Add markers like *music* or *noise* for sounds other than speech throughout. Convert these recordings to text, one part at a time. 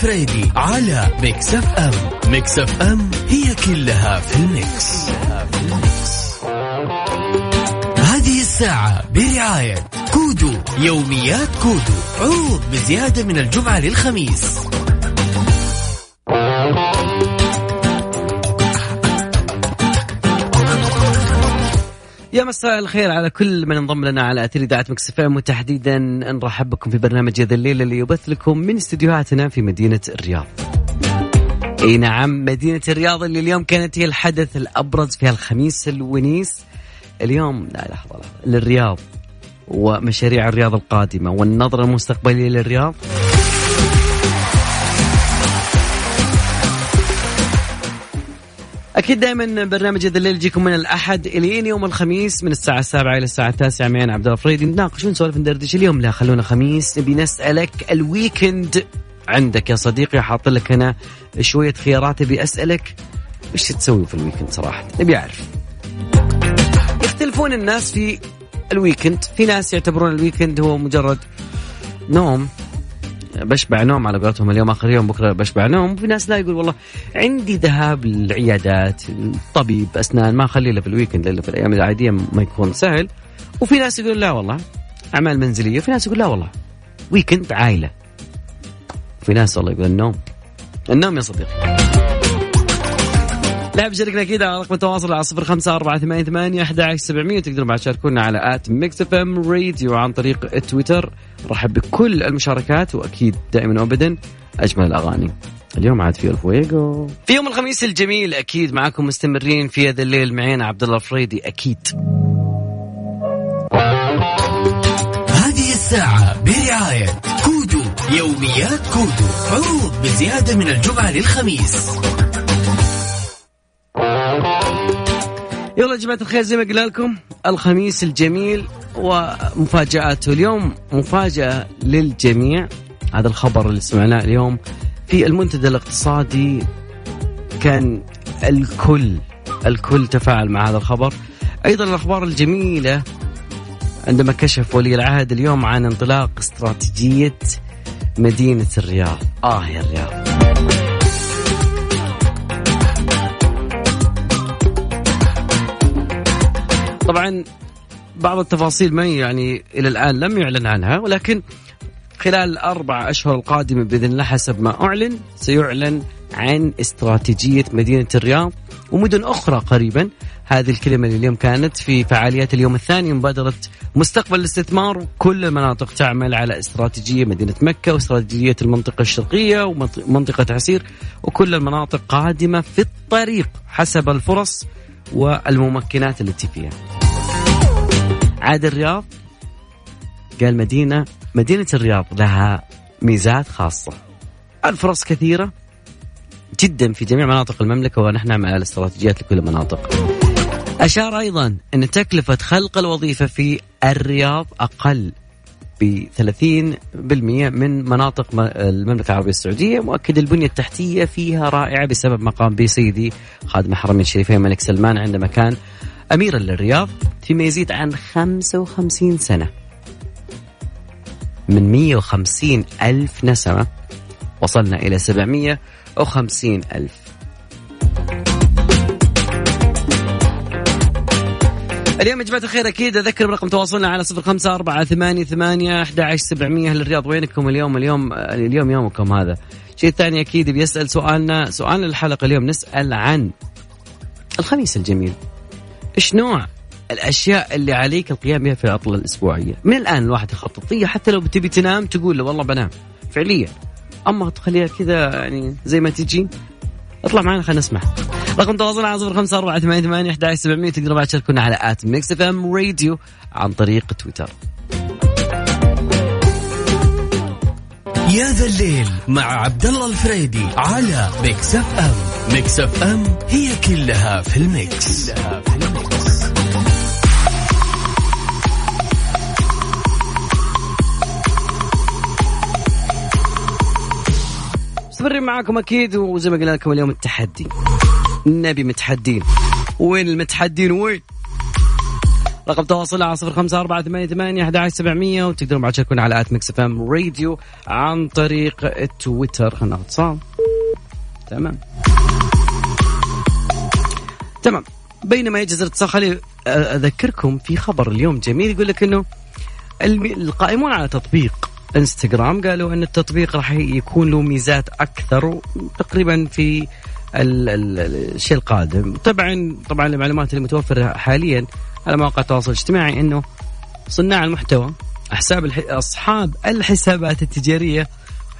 الفريدي على ميكس اف ام ميكس اف ام هي كلها في ال mix, هذه الساعة برعاية كودو يوميات كودو عروض بزيادة من الجمعة للخميس. يا مساء الخير على كل من انضم لنا على اثير اذاعه مكس إف وتحديدا نرحب بكم في برنامج هذا الليل اللي يبث لكم من استديوهاتنا في مدينة الرياض. إي نعم مدينة الرياض اللي اليوم كانت هي الحدث الأبرز في الخميس الونيس. اليوم لا لحظه لحظه للرياض ومشاريع الرياض القادمة والنظرة المستقبلية للرياض. أكيد دائما برنامج هذا الليل يجيكم من الأحد الين يوم الخميس من الساعة السابعة إلى الساعة التاسعة. معي عبد الله فريدي نتناقش ونسولف ندردش اليوم؟ لا خلونا خميس. نبي نسألك ال weekend عندك يا صديقي. حاط لك أنا شوية خيارات. أبي أسألك وش تسوي في ال weekend صراحة؟ نبي أعرف. يختلفون الناس في ال weekend. في ناس يعتبرون ال weekend هو مجرد نوم. بشبع نوم على قولتهم اليوم آخر يوم بكرة بشبع نوم. في ناس لا يقول والله عندي ذهاب للعيادات طبيب أسنان ما اخلي إلا في ال weekend إلا في الأيام العادية ما يكون سهل. وفي ناس يقول لا والله أعمال منزلية. وفي ناس يقول لا والله weekend عائله في ناس والله يقول النوم النوم يا صديقي. لا بشاركنا أكيد على رقم التواصل على صفر خمسة أربعة ثمانية ثمانية أحد عشر سبعمية. تقدروا بعد تشاركونا على at Mix FM Radio عن طريق تويتر. رحب بكل المشاركات وأكيد دائما وأبدا أجمل الأغاني. اليوم عاد في الفويجو في يوم الخميس الجميل أكيد معكم مستمرين في هذا الليل معين عبد الله الفريدي أكيد. هذه الساعة برعاية كودو يوميات كودو عروض بزيادة من الجمعة للخميس. يلا يا جماعة الخير زي ما قلنا لكم الخميس الجميل ومفاجآته اليوم مفاجأة للجميع. هذا الخبر اللي سمعناه اليوم في المنتدى الاقتصادي كان الكل الكل تفاعل مع هذا الخبر. أيضا الأخبار الجميلة عندما كشف ولي العهد اليوم عن انطلاق استراتيجية مدينة الرياض. آه يا الرياض. طبعا بعض التفاصيل ما يعني إلى الآن لم يعلن عنها ولكن خلال الاربع أشهر القادمة بإذن الله حسب ما أعلن سيعلن عن استراتيجية مدينة الرياض ومدن أخرى قريبا. هذه الكلمة اللي اليوم كانت في فعاليات اليوم الثاني مبادرة مستقبل الاستثمار. كل المناطق تعمل على استراتيجية مدينة مكة واستراتيجية المنطقة الشرقية ومنطقة عسير وكل المناطق قادمة في الطريق حسب الفرص. والممكنات التي فيها. عاد الرياض قال مدينة مدينة الرياض لها ميزات خاصة. الفرص كثيرة جدا في جميع مناطق المملكة ونحن نعمل على الاستراتيجيات لكل المناطق أشار أيضا أن تكلفة خلق الوظيفة في الرياض أقل. ب 30% من مناطق المملكة العربية السعودية مؤكد البنية التحتية فيها رائعة بسبب ما قام به سيدي خادم الحرمين الشريفين الملك سلمان عندما كان أميرا للرياض فيما يزيد عن 55 سنة. من 150 ألف نسمة وصلنا إلى 750 ألف اليوم يا جماعة الخير أكيد أذكر برقم تواصلنا على صفر خمسة أربعة ثمانية ثمانية أحد عشر سبعمية. للرياض وينكم اليوم؟ اليوم اليوم يومكم هذا. شيء ثاني أكيد بيسأل سؤالنا سؤال الحلقة اليوم نسأل عن الخميس الجميل. إيش نوع الأشياء اللي عليك القيام بها في العطلة الأسبوعية؟ من الآن الواحد يخطط هي حتى لو بتبي تنام تقول له والله بنام فعليا. أما تخليها كذا يعني زي ما تجي اطلع معنا خلينا نسمع. رقم تواصلنا على صفر خمسة أربعة ثمانية ثمانية أحد سبعمية. تقدروا بعد تشاركونا على at Mix FM Radio عن طريق تويتر. يا ذا الليل مع عبد الله الفريدي على Mix FM. Mix FM هي كلها في ال mix, كلها في ال mix. مستمرين معاكم أكيد وزي ما قلنا لكم اليوم التحدي. نبي متحدين. وين المتحدين؟ وين؟ رقم تواصل على صفر خمسة أربعة ثمانية ثمانية أحد سبعمية وتقدرون بعد تشاركون على at Mix FM Radio عن طريق التويتر خلينا ناخذ اتصال تمام. تمام. بينما يجهز الاتصال خلي أذكركم في خبر اليوم جميل يقول لك إنه القائمون على تطبيق إنستغرام قالوا إن التطبيق راح يكون له ميزات أكثر تقريبا في الشيء القادم. طبعا طبعا المعلومات اللي متوفرة حاليا على مواقع التواصل الاجتماعي إنه صناع المحتوى أحساب الح... أصحاب الحسابات التجارية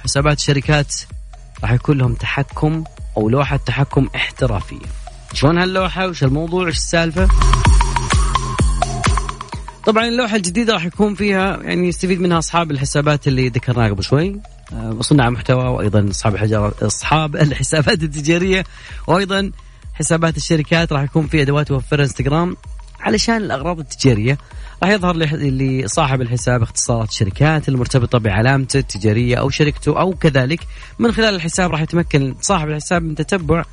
حسابات الشركات راح يكون لهم تحكم أو لوحة تحكم احترافية. شلون هاللوحة؟ وش الموضوع؟ وش السالفة؟ طبعا اللوحة الجديدة راح يكون فيها يعني يستفيد منها أصحاب الحسابات اللي ذكرناها قبل شوي. صناع محتوى وأيضا أصحاب أصحاب الحسابات التجارية وأيضا حسابات الشركات راح يكون في أدوات توفرها إنستغرام علشان الأغراض التجارية راح يظهر لصاحب الحساب اختصارات الشركات المرتبطة بعلامته التجارية أو شركته أو كذلك من خلال الحساب راح يتمكن صاحب الحساب من تتبع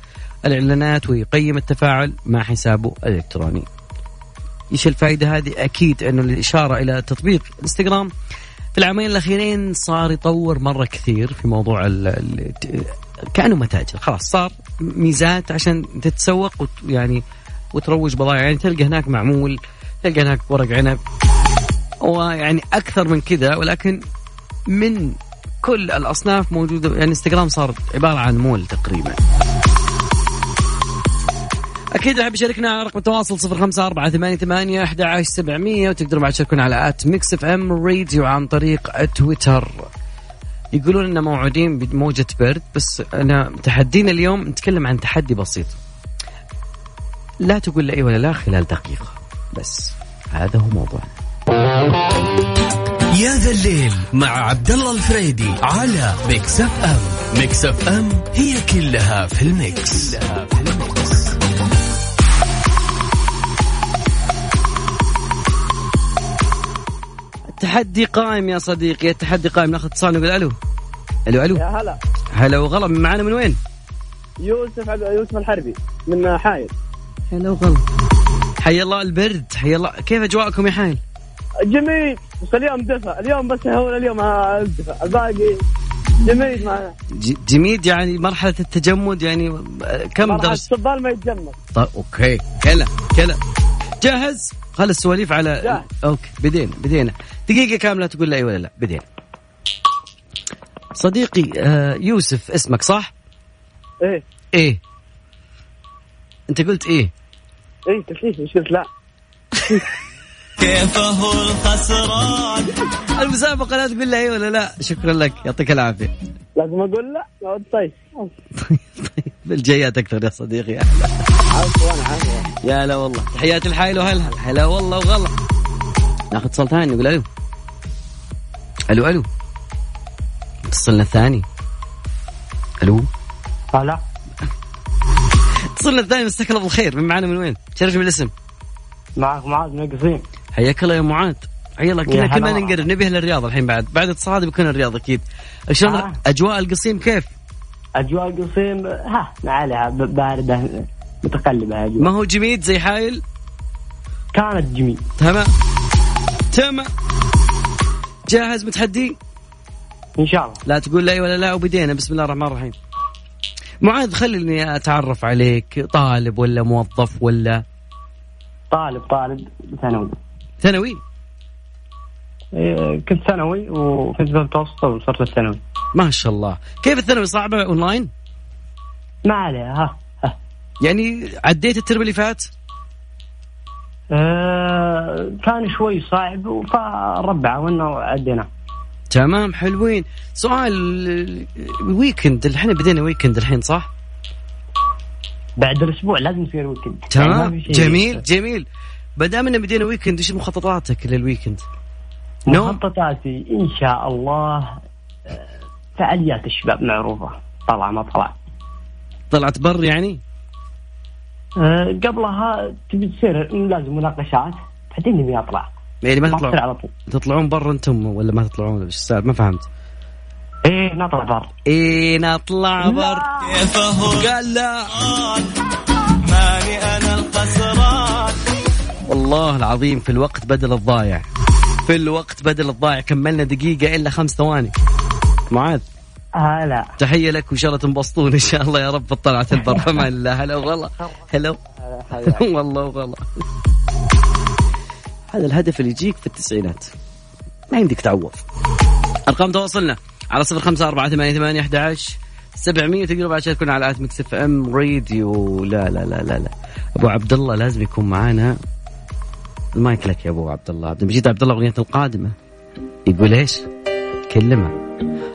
الإعلانات ويقيم التفاعل مع حسابه الإلكتروني. إيش الفائده هذه؟ أكيد أنه الإشارة إلى تطبيق إنستغرام في العامين الأخيرين صار يطور مرة كثير في موضوع ال كأنه متاجر. خلاص صار ميزات عشان تتسوق ويعني وتروج بضائع يعني تلقى هناك معمول تلقى هناك ورق عنب. ويعني أكثر من كذا ولكن من كل الأصناف موجودة. يعني انستغرام صار عبارة عن مول تقريبا. أكيد أحب يشاركنا على رقم التواصل صفر خمسة أربعة ثمانية ثمانية أحد عشر سبعمية وتقدروا بعد تشاركونا على at Mix FM Radio عن طريق تويتر. يقولون أننا موعودين بموجة برد بس أنا تحدينا اليوم نتكلم عن تحدي بسيط. لا تقول لأي ولا لا خلال دقيقة بس هذا هو موضوعنا. يا ذا الليل مع عبد الله الفريدي على Mix FM. Mix FM هي كلها في ال mix, كلها في ال mix. التحدي قائم يا صديقي التحدي قائم. ناخذ اتصال نقول ألو. ألو ألو. يا هلا. هلا وغلا من معانا من وين؟ يوسف يوسف الحربي من حايل. هلا وغلا. حي الله البرد حي الله. كيف أجواءكم يا حايل؟ جميل. بس اليوم دفى. اليوم بس هو اليوم الدفى. الباقي جميد معنا. جميد يعني مرحلة التجمد يعني كم درجة؟ الصبال ما يتجمد. طيب أوكي. كلا كلا. جاهز؟ خلي السواليف على جاهز. okay بدينا بدينا. دقيقة كاملة تقول لي اي ولا لا بدينا. صديقي آه يوسف اسمك صح؟ إيه. إيه. أنت قلت إيه؟ إيه كيف مش قلت لا. كيفه *laughs* الخسران المسابقة لا تقول لي إيه ولا لا. شكرا لك يعطيك العافية. لازم أقول لا لا طيب طيب. *laughs* الجايات أكثر يا صديقي. عفوا عفوا يا لا والله. تحياتي الحايل وهلا. هلا والله وغلا. ناخذ اتصال ثاني نقول ألو. ألو ألو. اتصلنا الثاني. ألو. هلا. اتصلنا الثاني مساك الله بالخير. من معنا من وين؟ شرف بالاسم. معك معاذ من القصيم. حياك الله يا معاذ. حيا الله كنا هلا كنا. نقرب. نبي الرياض الحين بعد. بعد اتصال بيكون الرياض أكيد. شلون آه. أجواء القصيم كيف؟ أجواء القصيم ها ما عليها باردة متقلبة أجواء. ما هو جميد زي حايل؟ كانت جميل. تمام. تمام. جاهز متحدي؟ إن شاء الله. لا تقول لا ولا لا وبدينا. بسم الله الرحمن الرحيم. معاذ خليني أتعرف عليك. طالب ولا موظف ولا؟ طالب طالب ثانوي. ثانوي؟ إيه، كنت ثانوي وكنت في المتوسط وصرت الثانوي. ما شاء الله. كيف الثانوي صعبة اونلاين ما عليها ها ها. يعني عديت ال term اللي فات؟ آه، كان شوي صعب فربع وإنه عدينا. تمام حلوين. سؤال ال weekend الحين بدينا weekend الحين صح؟ بعد الأسبوع لازم يصير weekend يعني ما تمام. شيء. جميل جميل. ما دام انه بدينا weekend إيش مخططاتك لل weekend مخططاتي إن شاء الله آه، فعاليات الشباب معروفة. طلع ما طلع. طلعت بر يعني؟ آه، قبلها تبي تصير لازم مناقشات بعدين نبي اطلع يعني ما تطلعون؟ على طول. تطلعون برا أنتم ولا ما تطلعون؟ إيش السالفه ما فهمت. إيه نطلع بر. إيه نطلع بر. كيفه قال لا. ماني أنا الخسران. والله العظيم في الوقت بدل الضايع. في الوقت بدل الضايع كملنا دقيقة إلا خمس ثواني. معاذ. هلا تحية لك وإن شاء الله تنبسطون إن شاء الله يا رب. طلعت البر فما الله. *laughs* هلا. وغلا هلا *laughs* والله وغلا هذا الهدف اللي يجيك في التسعينات. ما يمديك تعوض. أرقام تواصلنا على صفر خمسة أربعة ثمانية ثمانية أحد عشر سبعمية. تقدروا بعد تشاركونا على at Mix FM Radio. لا لا لا لا لا. أبو عبد الله لازم يكون معانا. المايك لك يا أبو عبد الله. عبد المجيد عبد الله أغنيته القادمة. يقول إيش؟ كلمة.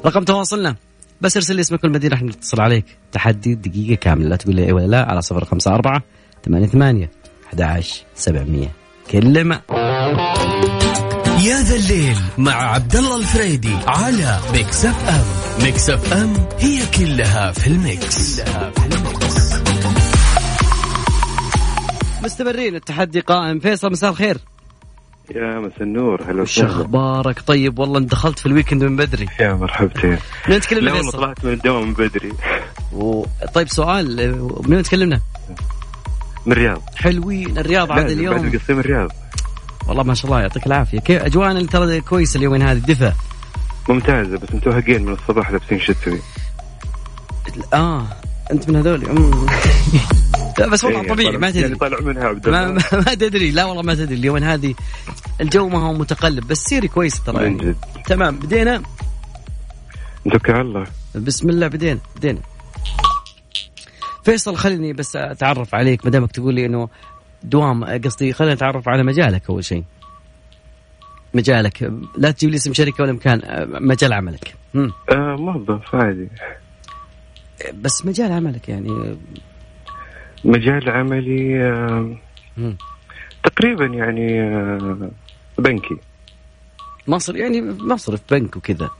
رقم تواصلنا. بس ارسل لي اسمك والمدينة راح نتصل عليك. تحدي دقيقة كاملة لا تقول لي اي ولا لا على صفر خمسة أربعة ثمانية ثمانية أحد عشر سبعمية. كلمة. يا ذا الليل مع عبد الله الفريدي على Mix FM Mix FM هي كلها في ال mix, كلها في ال mix. مستمرين التحدي قائم. فيصل مساء الخير. يا مساء النور هلا وسهلا. أخبارك؟ طيب والله انت دخلت في ال weekend من بدري. يا مرحبتين. من تكلمنا لا والله طلعت من الدوام من بدري. و... طيب سؤال من تكلمنا؟ من الرياض. حلوين الرياض عاد لازم، بعد اليوم. القصيم الرياض. والله ما شاء الله يعطيك العافية. كيف أجواءنا اللي ترى كويسه اليومين هذه دفى ممتازة بس متوهقين من الصباح لابسين شتوي. آه أنت من هذول. أمم. *laughs* لا بس والله إيه، طبيعي ما يعني تدري. طالع منها عبد ما, ما, *laughs* ما تدري. لا والله ما تدري. اليومين هذه الجو ما هو متقلب بس سيري كويس ترى يعني. تمام. بدينا؟ نتوكل على الله. بسم الله. بدينا. بدينا. فيصل خليني بس أتعرف عليك ما دامك تقول لي إنه دوام قصدي خلينا نتعرف على مجالك أول شيء. مجالك. لا تجيب لي اسم شركة ولا مكان مجال عملك. مم. آه موظف عادي. بس مجال عملك يعني مجال عملي. تقريبا يعني آه بنكي. مصر يعني مصرف بنك وكذا.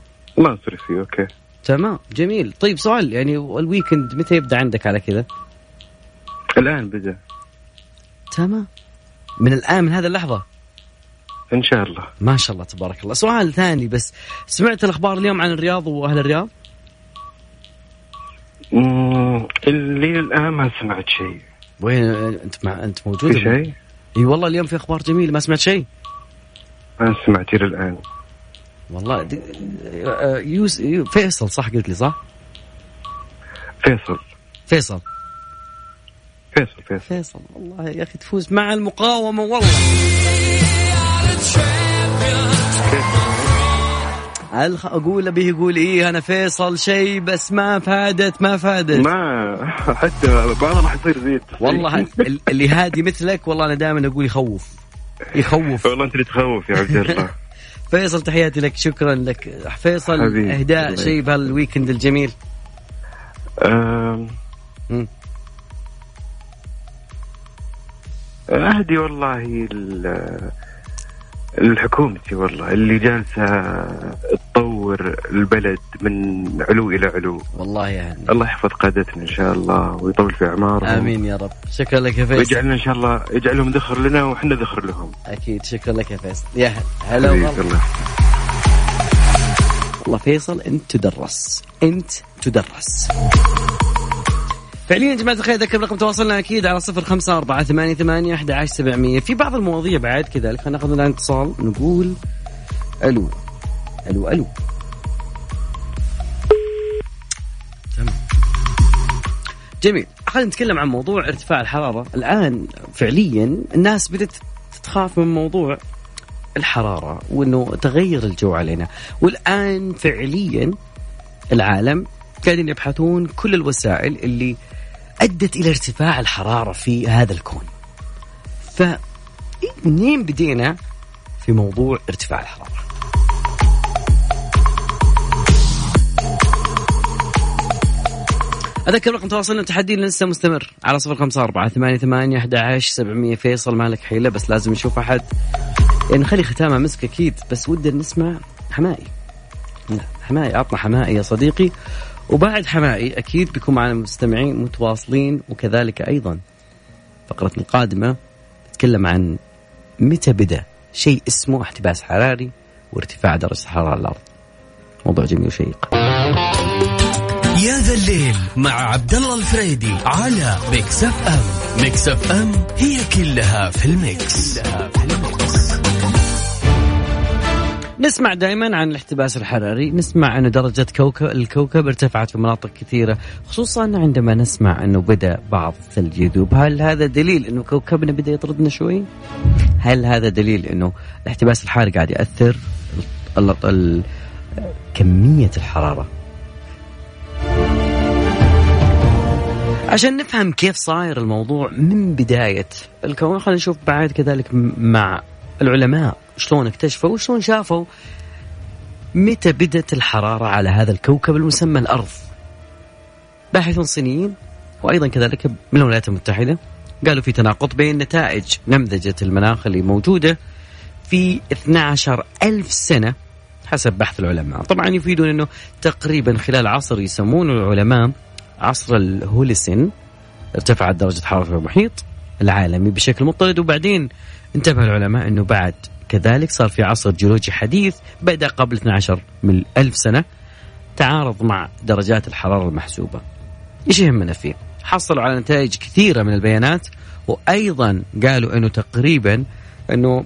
فيه okay. تمام جميل. طيب سؤال يعني ال weekend متى يبدأ عندك على كذا؟ الآن بدأ. تمام. من الآن من هذه اللحظة؟ إن شاء الله. ما شاء الله تبارك الله. سؤال ثاني بس. سمعت الأخبار اليوم عن الرياض وأهل الرياض؟ مم، اللي الآن ما سمعت شيء. وين أنت مع أنت موجود؟ في شيء؟ إي والله اليوم في أخبار جميله ما سمعت شيء. ما سمعت إلى الآن. والله دي... آه، يوس... يو- فيصل صح قلت لي صح؟ فيصل. فيصل. فيصل فيصل. فيصل والله يا أخي تفوز مع المقاومة والله. الخ... أقول ابيه يقول إيه أنا فيصل شيء بس ما فادت ما فادت. ما حتى بعضها راح يصير زيت. والله ال- اللي هادي مثلك والله أنا دائما أقول يخوف. يخوف. والله أنت اللي تخوف يا عبد الله. *laughs* فيصل تحياتي لك شكرا لك. فيصل حبيبي. إهداء شيء بهالويكند الجميل. أم،. أهدي والله ال- الحكومتي والله اللي جالسة تطور البلد من علو إلى علو. والله يعني. الله يحفظ قادتنا إن شاء الله ويطول في أعمارهم. آمين يا رب. شكرا لك يا فيصل. ويجعلنا إن شاء الله يجعلهم ذخر لنا وحنا ذخر لهم. أكيد. شكرا لك يا فيصل. يا هلا والله الله. والله فيصل إنت تدرس. إنت تدرس. فعليا يا جماعة الخير ذكر رقم تواصلنا أكيد على صفر خمسة أربعة ثمانية ثمانية أحد عشر سبعمية. في بعض المواضيع بعد كذلك خلينا ناخذ الآن اتصال نقول ألو. ألو ألو. تمام. جميل. خلينا نتكلم عن موضوع ارتفاع الحرارة. الآن فعليا الناس بدأت تخاف من موضوع الحرارة وأنه تغير الجو علينا. والآن فعليا العالم قاعدين يبحثون كل الوسائل اللي أدت إلى ارتفاع الحرارة في هذا الكون. ف منين بدينا في موضوع ارتفاع الحرارة؟ أذكر رقم تواصلنا التحدي لسه مستمر. على صفر خمسة أربعة ثمانية ثمانية أحد عشر سبعمية فيصل. مالك حيلة بس لازم نشوف أحد. يعني نخلي ختامها مسك أكيد بس ودنا نسمع حمائي لا، حمائي عطنا حمائي يا صديقي. وبعد حمائي أكيد بيكون معنا مستمعين متواصلين وكذلك أيضا. فقرتنا القادمة تتكلم عن متى بدأ شيء اسمه احتباس حراري وارتفاع درجة الحرارة على الأرض. موضوع جميل وشيق. يا ذا الليل مع عبد الله الفريدي على Mix FM. Mix FM هي كلها في ال mix, كلها في ال mix. نسمع دائما عن الاحتباس الحراري نسمع أن درجة كوكب الكوكب ارتفعت في مناطق كثيرة خصوصا عندما نسمع أنه بدأ بعض الثلج يذوب هل هذا دليل أنه كوكبنا بدأ يطردنا شوي؟ هل هذا دليل أنه الاحتباس الحراري قاعد يأثر ال ال كمية الحرارة؟ عشان نفهم كيف صاير الموضوع من بداية الكون خلينا نشوف بعد كذلك مع العلماء. شلون اكتشفوا وشلون شافوا متى بدت الحرارة على هذا الكوكب المسمى الأرض. باحثون صينيين وأيضا كذلك من الولايات المتحدة قالوا في تناقض بين نتائج نمذجة المناخ اللي موجودة في 12 ألف سنة حسب بحث العلماء. طبعا يفيدون أنه تقريبا خلال عصر يسمونه العلماء عصر الهوليسين ارتفعت درجة حرارة المحيط العالمي بشكل مضطرد وبعدين انتبه العلماء أنه بعد كذلك صار في عصر جيولوجي حديث بدأ قبل 12 من ألف سنة تعارض مع درجات الحرارة المحسوبة. إيش يهمنا فيه؟ حصلوا على نتائج كثيرة من البيانات وأيضا قالوا أنه تقريبا أنه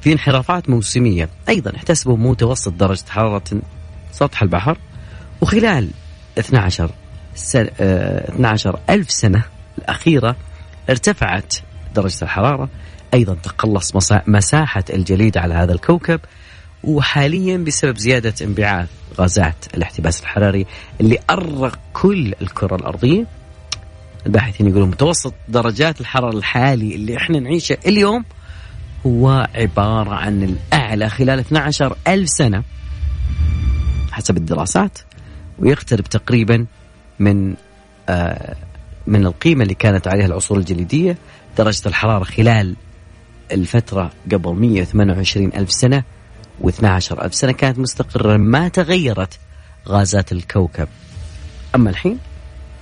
في انحرافات موسمية. أيضا احتسبوا متوسط درجة حرارة سطح البحر وخلال 12 سنة 12 ألف سنة الأخيرة ارتفعت درجة الحرارة أيضا تقلص مساحة الجليد على هذا الكوكب وحاليا بسبب زيادة انبعاث غازات الاحتباس الحراري اللي أرق كل الكرة الأرضية. الباحثين يقولون متوسط درجات الحرارة الحالي اللي إحنا نعيشه اليوم هو عبارة عن الأعلى خلال 12 ألف سنة حسب الدراسات ويقترب تقريبا من آه من القيمة اللي كانت عليها العصور الجليدية درجة الحرارة خلال الفترة قبل 128 ألف سنة و12 ألف سنة كانت مستقرة ما تغيرت غازات الكوكب. أما الحين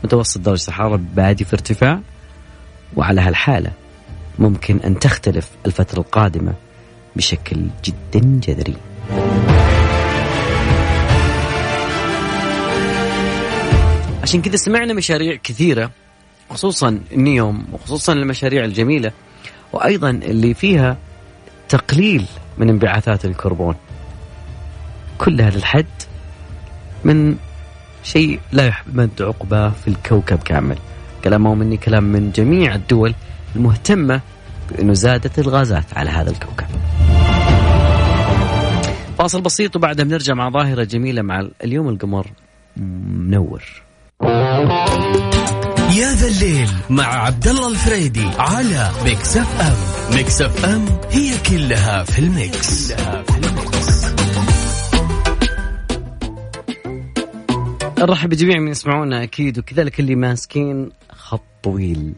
متوسط درجة الحرارة بادي في ارتفاع وعلى هالحالة ممكن أن تختلف الفترة القادمة بشكل جدا جذري. عشان كذا سمعنا مشاريع كثيرة خصوصا النيوم وخصوصا المشاريع الجميلة. وأيضا اللي فيها تقليل من انبعاثات الكربون. كلها للحد من شيء لا يحمد عقباه في الكوكب كامل. كلام مو مني كلام من جميع الدول المهتمة بأنه زادت الغازات على هذا الكوكب. فاصل بسيط وبعدها بنرجع مع ظاهرة جميلة مع اليوم القمر منور. يا ذا الليل مع عبد الله الفريدي على Mix FM Mix FM هي كلها في ال mix, كلها في ال mix. نرحب بجميع من يسمعونا أكيد وكذلك اللي ماسكين خط طويل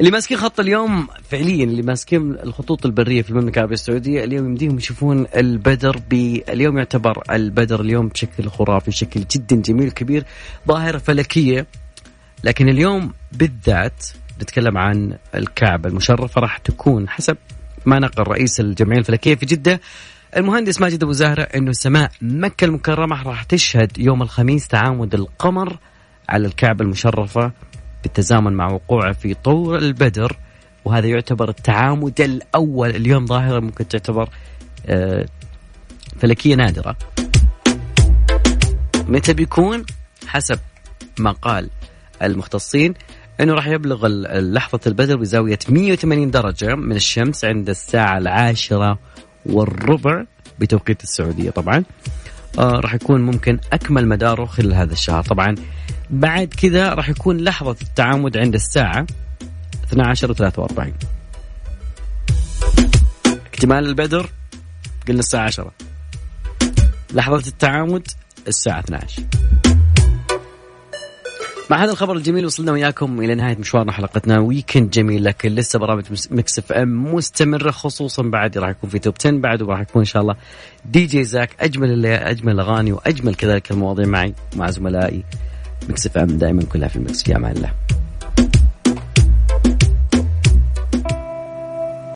اللي ماسكين خط اليوم فعليا اللي ماسكين الخطوط البرية في المملكة العربية السعودية اليوم يمديهم يشوفون البدر ب اليوم يعتبر البدر اليوم بشكل خرافي بشكل جدا جميل كبير ظاهرة فلكية. لكن اليوم بالذات نتكلم عن الكعبه المشرفة راح تكون حسب ما نقل رئيس الجمعية الفلكية في جدة المهندس ماجد أبو زهرة إنه سماء مكة المكرمة راح تشهد يوم الخميس تعامد القمر على الكعبه المشرفة. بالتزامن مع وقوعه في طور البدر وهذا يعتبر التعامد الأول اليوم ظاهرة ممكن تعتبر آه، فلكية نادرة. متى بيكون؟ حسب ما قال المختصين. إنه راح يبلغ لحظة البدر بزاوية 180 درجة من الشمس عند الساعة العاشرة والربع بتوقيت السعودية طبعا. راح يكون ممكن أكمل مداره خلال هذا الشهر. طبعا بعد كذا راح يكون لحظة التعامد عند الساعة 12 و 43 اكتمال البدر قلنا الساعة 10 لحظة التعامد الساعة 12 مع هذا الخبر الجميل وصلنا وياكم إلى نهاية مشوارنا حلقتنا. weekend جميل لكن لسه برامج Mix FM مستمرة خصوصا بعد راح يكون في top 10 بعد وراح يكون إن شاء الله DJ Zack أجمل أجمل الاغاني وأجمل كذلك المواضيع معي مع زملائي. Mix FM دائما كلها في ال mix في أمان الله